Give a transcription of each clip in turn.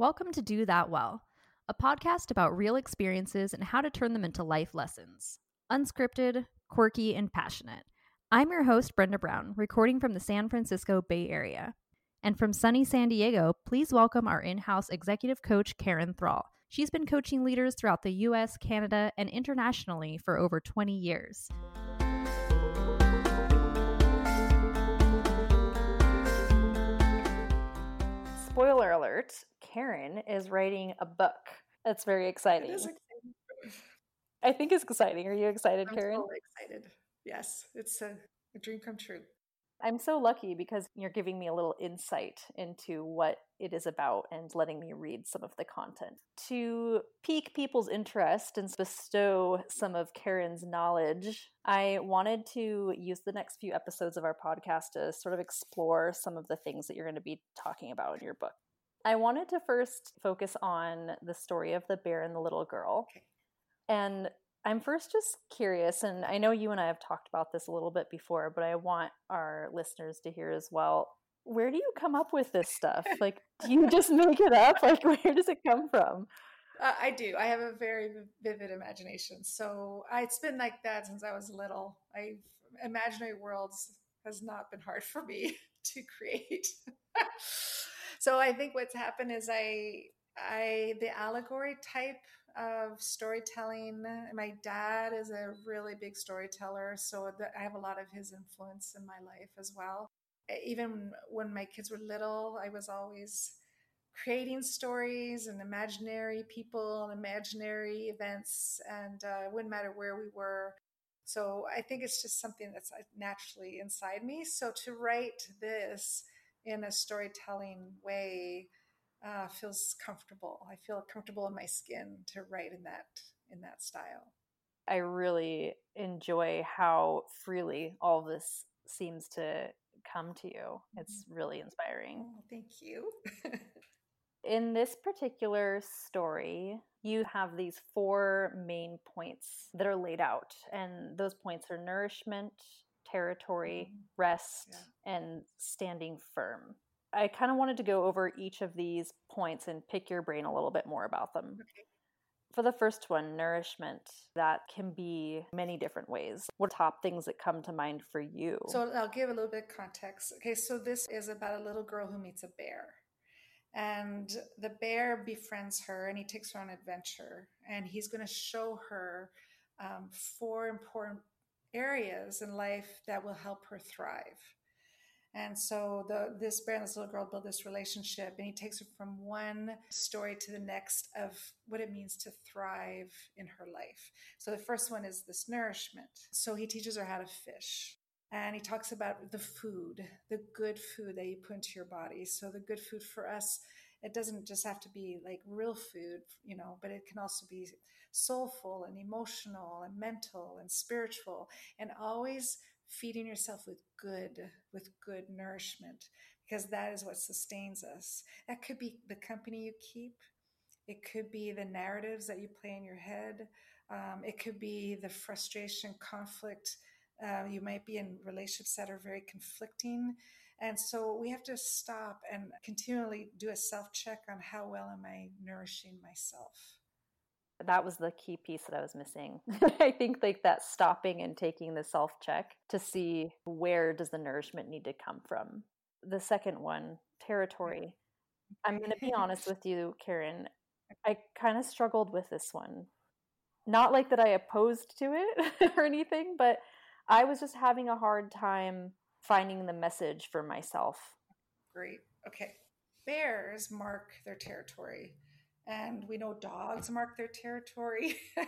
Welcome to Do That Well, a podcast about real experiences and how to turn them into life lessons. Unscripted, quirky, and passionate. I'm your host, Brenda Brown, recording from the San Francisco Bay Area. And from sunny San Diego, please welcome our in house executive coach, Karen Thrall. She's been coaching leaders throughout the US, Canada, and internationally for over 20 years. Spoiler alert Karen is writing a book. That's very exciting. exciting. I think it's exciting. Are you excited, I'm Karen? Totally excited. Yes, it's a, a dream come true. I'm so lucky because you're giving me a little insight into what it is about and letting me read some of the content. To pique people's interest and bestow some of Karen's knowledge, I wanted to use the next few episodes of our podcast to sort of explore some of the things that you're going to be talking about in your book. I wanted to first focus on the story of the bear and the little girl. Okay. And I'm first just curious, and I know you and I have talked about this a little bit before, but I want our listeners to hear as well. Where do you come up with this stuff? Like, do you just make it up? Like, where does it come from? Uh, I do. I have a very vivid imagination. So I, it's been like that since I was little. I imaginary worlds has not been hard for me to create. So I think what's happened is I I the allegory type of storytelling. My dad is a really big storyteller, so I have a lot of his influence in my life as well. Even when my kids were little, I was always creating stories and imaginary people and imaginary events, and uh, it wouldn't matter where we were. So I think it's just something that's uh, naturally inside me. So to write this in a storytelling way uh, feels comfortable. I feel comfortable in my skin to write in that in that style. I really enjoy how freely all this seems to come to you. It's mm-hmm. really inspiring. Oh, thank you. in this particular story, you have these four main points that are laid out, and those points are nourishment, territory, mm-hmm. rest, yeah. and standing firm. I kind of wanted to go over each of these points and pick your brain a little bit more about them. Okay. For the first one, nourishment, that can be many different ways. What top things that come to mind for you? So I'll give a little bit of context. Okay, so this is about a little girl who meets a bear. And the bear befriends her and he takes her on an adventure. And he's going to show her um, four important areas in life that will help her thrive. And so the this bear and this little girl build this relationship, and he takes her from one story to the next of what it means to thrive in her life. So the first one is this nourishment. So he teaches her how to fish. And he talks about the food, the good food that you put into your body. So the good food for us, it doesn't just have to be like real food, you know, but it can also be soulful and emotional and mental and spiritual and always feeding yourself with good, with good nourishment, because that is what sustains us. That could be the company you keep, it could be the narratives that you play in your head, um, it could be the frustration, conflict. Uh, you might be in relationships that are very conflicting. And so we have to stop and continually do a self check on how well am I nourishing myself that was the key piece that I was missing. I think like that stopping and taking the self check to see where does the nourishment need to come from. The second one, territory. I'm going to be honest with you, Karen. I kind of struggled with this one. Not like that I opposed to it or anything, but I was just having a hard time finding the message for myself. Great. Okay. Bears mark their territory and we know dogs mark their territory.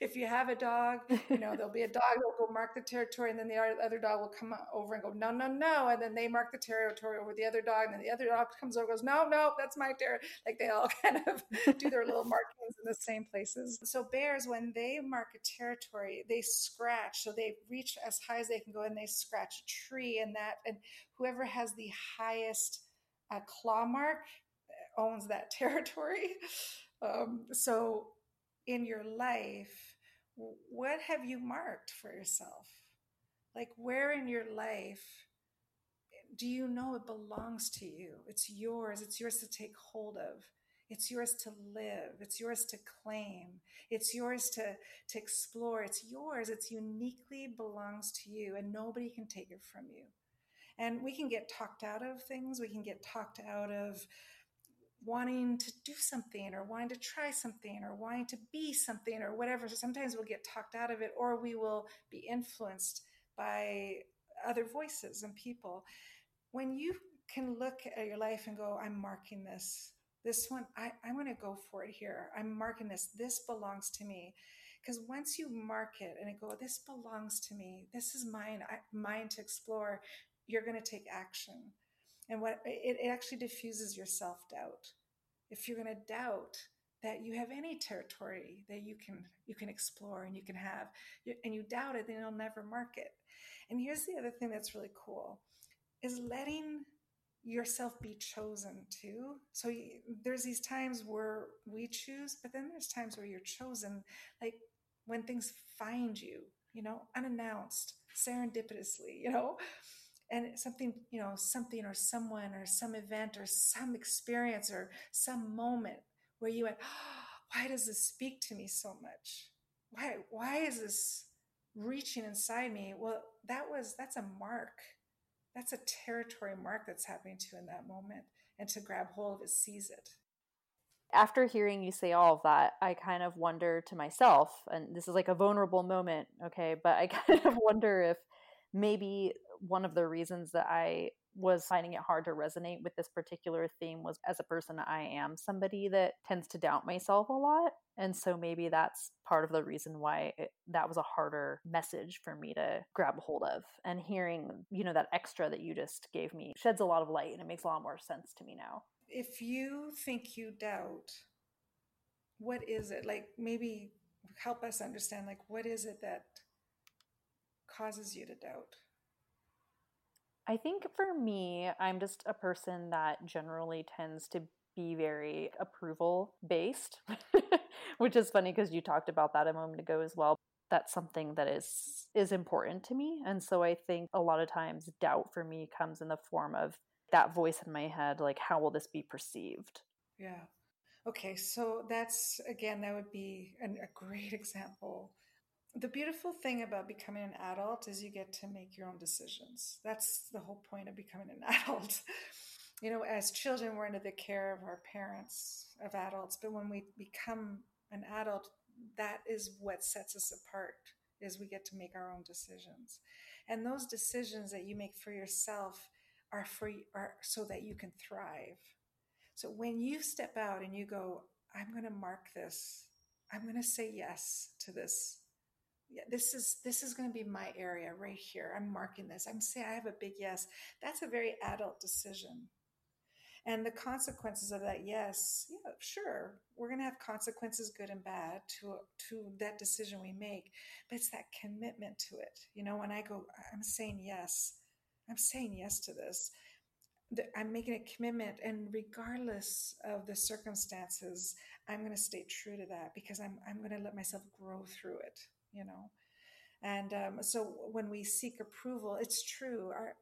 if you have a dog, you know, there'll be a dog that'll go mark the territory, and then the other dog will come over and go, no, no, no. And then they mark the territory over the other dog, and then the other dog comes over and goes, no, no, that's my territory. Like they all kind of do their little markings in the same places. So bears, when they mark a territory, they scratch. So they reach as high as they can go and they scratch a tree and that, and whoever has the highest uh, claw mark owns that territory. Um, so, in your life, what have you marked for yourself? Like, where in your life eh, do you know it belongs to you? It's yours, it's yours to take hold of. It's yours to live. It's yours to claim. It's yours to, to explore. It's yours. It's uniquely belongs to you and nobody can take it from you. And we can get talked out of things. We can get talked out of wanting to do something or wanting to try something or wanting to be something or whatever. So sometimes we'll get talked out of it or we will be influenced by other voices and people. When you can look at your life and go, I'm marking this. This one, I, I'm going to go for it here. I'm marking this. This belongs to me. Because once you mark it and go, this belongs to me. This is mine. I, mine to explore. You're going to take action. And what it, it actually diffuses your self doubt. If you're going to doubt that you have any territory that you can you can explore and you can have, and you doubt it, then you'll never mark it. And here's the other thing that's really cool is letting yourself be chosen too. So there's these times where we choose, but then there's times where you're chosen, like when things find you, you know, unannounced, serendipitously, you know, and something, you know, something or someone or some event or some experience or some moment where you went, oh, why does this speak to me so much? Why, why is this reaching inside me? Well, that was, that's a mark that's a territory mark that's happening to you in that moment. And to grab hold of it, seize it. After hearing you say all of that, I kind of wonder to myself, and this is like a vulnerable moment, okay, but I kind of wonder if maybe one of the reasons that I was finding it hard to resonate with this particular theme was as a person I am somebody that tends to doubt myself a lot and so maybe that's part of the reason why it, that was a harder message for me to grab hold of and hearing you know that extra that you just gave me sheds a lot of light and it makes a lot more sense to me now. If you think you doubt what is it? Like maybe help us understand like what is it that causes you to doubt I think for me, I'm just a person that generally tends to be very approval based, which is funny because you talked about that a moment ago as well. That's something that is is important to me. And so I think a lot of times doubt for me comes in the form of that voice in my head like how will this be perceived? Yeah. Okay, so that's again that would be an, a great example the beautiful thing about becoming an adult is you get to make your own decisions. That's the whole point of becoming an adult. you know, as children, we're under the care of our parents, of adults, but when we become an adult, that is what sets us apart is we get to make our own decisions. And those decisions that you make for yourself are for are so that you can thrive. So when you step out and you go, I'm going to mark this. I'm going to say yes to this yeah, this is this is going to be my area right here. I'm marking this. I'm saying I have a big yes. That's a very adult decision. And the consequences of that, yes, yeah, sure, we're going to have consequences, good and bad, to to that decision we make. But it's that commitment to it. You know, when I go, I'm saying yes. I'm saying yes to this. I'm making a commitment, and regardless of the circumstances, I'm going to stay true to that because I'm I'm going to let myself grow through it you know? And um, so when we seek approval it's true our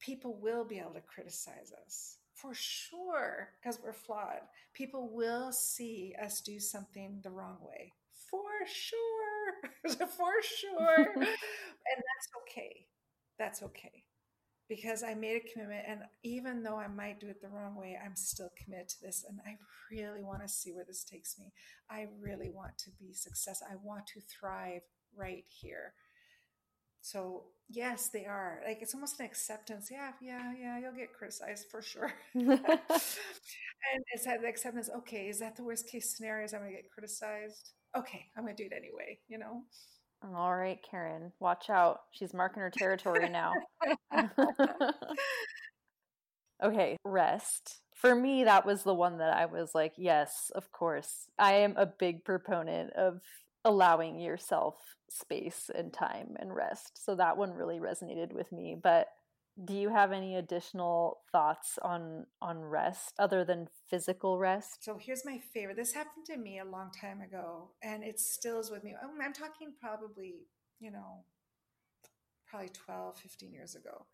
people will be able to criticize us for sure because we're flawed. People will see us do something the wrong way for sure for sure. And that's okay that's okay because I made a commitment. And even though I might do it the wrong way, I'm still committed to this. And I really want to see where this takes me. I really want to be success. I want to thrive right here. So yes, they are. Like it's almost an acceptance. Yeah, yeah, yeah. You'll get criticized for sure. and it's that acceptance. Okay, is that the worst case scenario? Is I'm going to get criticized? Okay, I'm going to do it anyway. You know. All right, Karen, watch out. She's marking her territory now. okay, rest. For me, that was the one that I was like, yes, of course. I am a big proponent of allowing yourself space and time and rest. So that one really resonated with me. But do you have any additional thoughts on on rest other than physical rest so here's my favorite this happened to me a long time ago and it still is with me oh, i'm talking probably you know probably 12 15 years ago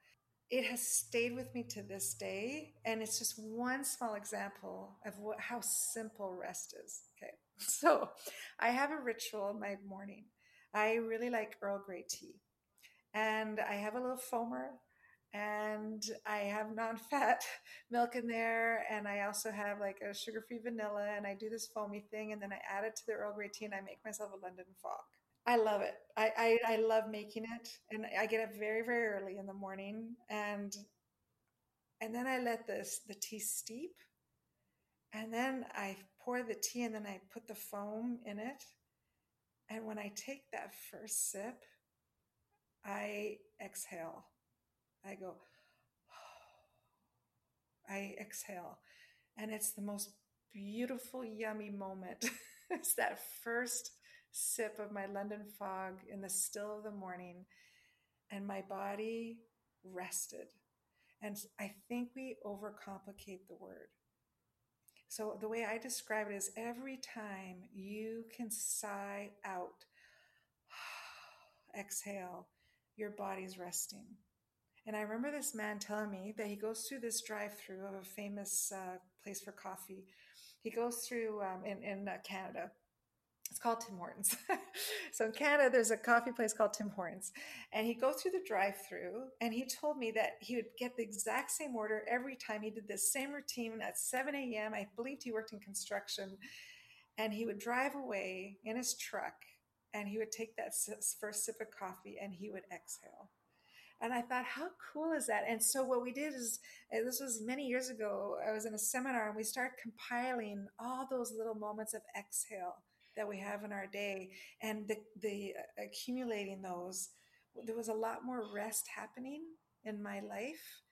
it has stayed with me to this day. And it's just one small example of what, how simple rest is. Okay. So I have a ritual in my morning. I really like Earl Grey tea. And I have a little foamer and I have non-fat milk in there, and I also have like a sugar-free vanilla, and I do this foamy thing, and then I add it to the Earl Grey tea, and I make myself a London fog. I love it. I, I, I love making it, and I get up very very early in the morning, and and then I let this the tea steep, and then I pour the tea, and then I put the foam in it, and when I take that first sip, I exhale I go, I exhale. And it's the most beautiful, yummy moment. it's that first sip of my London fog in the still of the morning, and my body rested. And I think we overcomplicate the word. So, the way I describe it is every time you can sigh out, exhale, your body's resting. And I remember this man telling me that he goes through this drive through of a famous uh, place for coffee. He goes through um, in, in uh, Canada. It's called Tim Hortons. so in Canada, there's a coffee place called Tim Hortons. And he'd go through the drive through and he told me that he would get the exact same order every time. He did the same routine at 7 a.m. I believed he worked in construction. And he would drive away in his truck and he would take that first sip of coffee and he would exhale and I thought, how cool is that? And so what we did is, this was many years ago, I was in a seminar and we started compiling all those little moments of exhale that we have in our day and the, the uh, accumulating those. There was a lot more rest happening in my life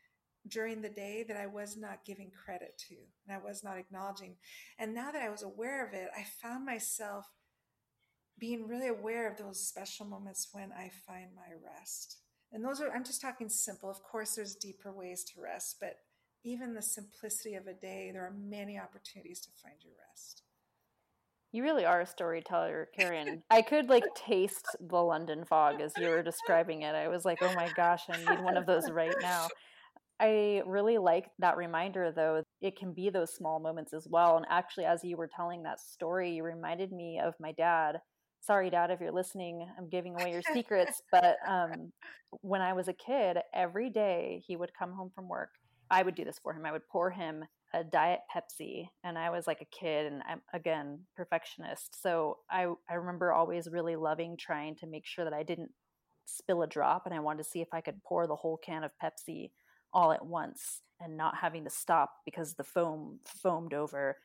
during the day that I was not giving credit to and I was not acknowledging. And now that I was aware of it, I found myself being really aware of those special moments when I find my rest. And those are, I'm just talking simple. Of course, there's deeper ways to rest, but even the simplicity of a day, there are many opportunities to find your rest. You really are a storyteller, Karen. I could like taste the London fog as you were describing it. I was like, oh my gosh, I need one of those right now. I really like that reminder, though. It can be those small moments as well. And actually, as you were telling that story, you reminded me of my dad sorry dad if you're listening i'm giving away your secrets but um, when i was a kid every day he would come home from work i would do this for him i would pour him a diet pepsi and i was like a kid and i'm again perfectionist so i i remember always really loving trying to make sure that i didn't spill a drop and i wanted to see if i could pour the whole can of pepsi all at once and not having to stop because the foam foamed over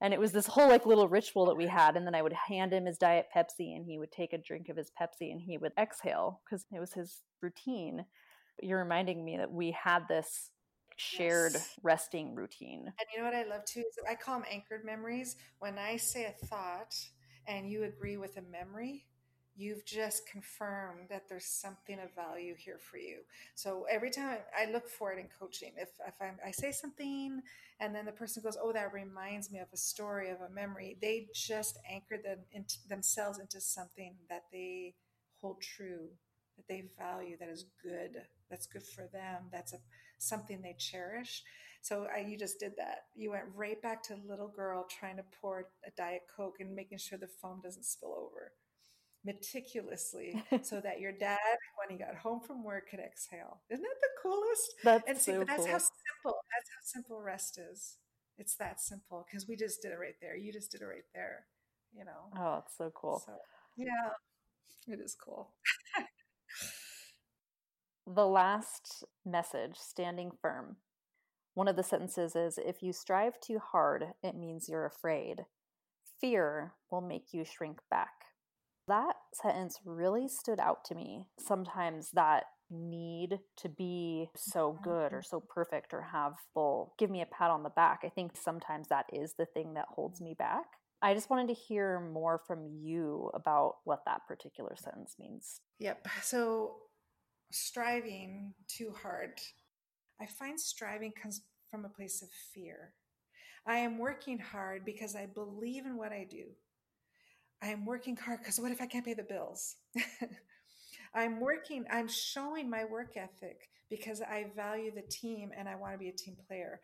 and it was this whole like little ritual that we had and then i would hand him his diet pepsi and he would take a drink of his pepsi and he would exhale because it was his routine. You're reminding me that we had this shared yes. resting routine. And you know what i love too is i call them anchored memories. When i say a thought and you agree with a memory you've just confirmed that there's something of value here for you. So every time I look for it in coaching, if, if I'm, i say something and then the person goes, Oh, that reminds me of a story, of a memory, they just anchor them into themselves into something that they hold true, that they value, that is good, that's good for them, that's a, something they cherish. So I, you just did that. You went right back to little girl trying to pour a Diet Coke and making sure the foam doesn't spill over meticulously so that your dad, when he got home from work, could exhale. Isn't that the coolest? That's and see, so that's cool. how simple. That's how simple rest is. It's that simple because we just did it right there. You just did it right there. You know. Oh, it's so cool. So, yeah, it is cool. the last message, standing firm. One of the sentences is If you strive too hard, it means you're afraid. Fear will make you shrink back. That sentence really stood out to me. Sometimes that need to be so good or mm-hmm. so perfect or have full give me a pat on the back. I think sometimes that is the thing that holds me back. I just wanted to hear more from you about what that particular sentence means. Yep. So striving too hard. I find striving comes from a place of fear. I am working hard because I believe in what I do. I'm working hard because what if I can't pay the bills? I'm working, I'm showing my work ethic because I value the team and I want to be a team player.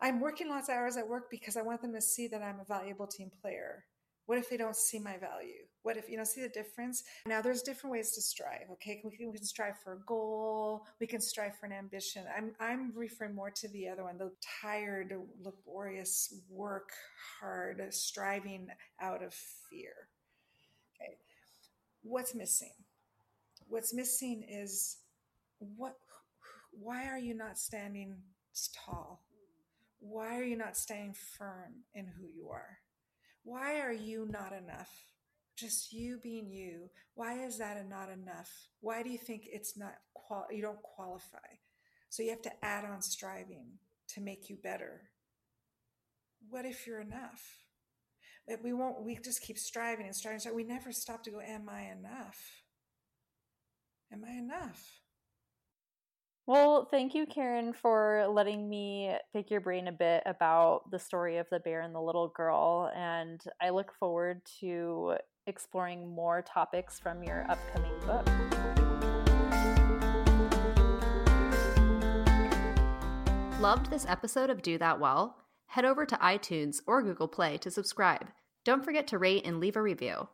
I'm working lots of hours at work because I want them to see that I'm a valuable team player. What if they don't see my value? What if, you know, see the difference? Now, there's different ways to strive, okay? We can, we can strive for a goal, we can strive for an ambition. I'm, I'm referring more to the other one, the tired, laborious, work hard, striving out of fear. What's missing? What's missing is what, why are you not standing tall? Why are you not staying firm in who you are? Why are you not enough? Just you being you. Why is that not enough? Why do you think it's not qual you don't qualify? So you have to add on striving to make you better. What if you're enough? We won't we just keep striving and striving, so we never stop to go, Am I enough? Am I enough? Well, thank you, Karen, for letting me pick your brain a bit about the story of the bear and the little girl. And I look forward to exploring more topics from your upcoming book. Loved this episode of Do That Well? Head over to iTunes or Google Play to subscribe. Don't forget to rate and leave a review.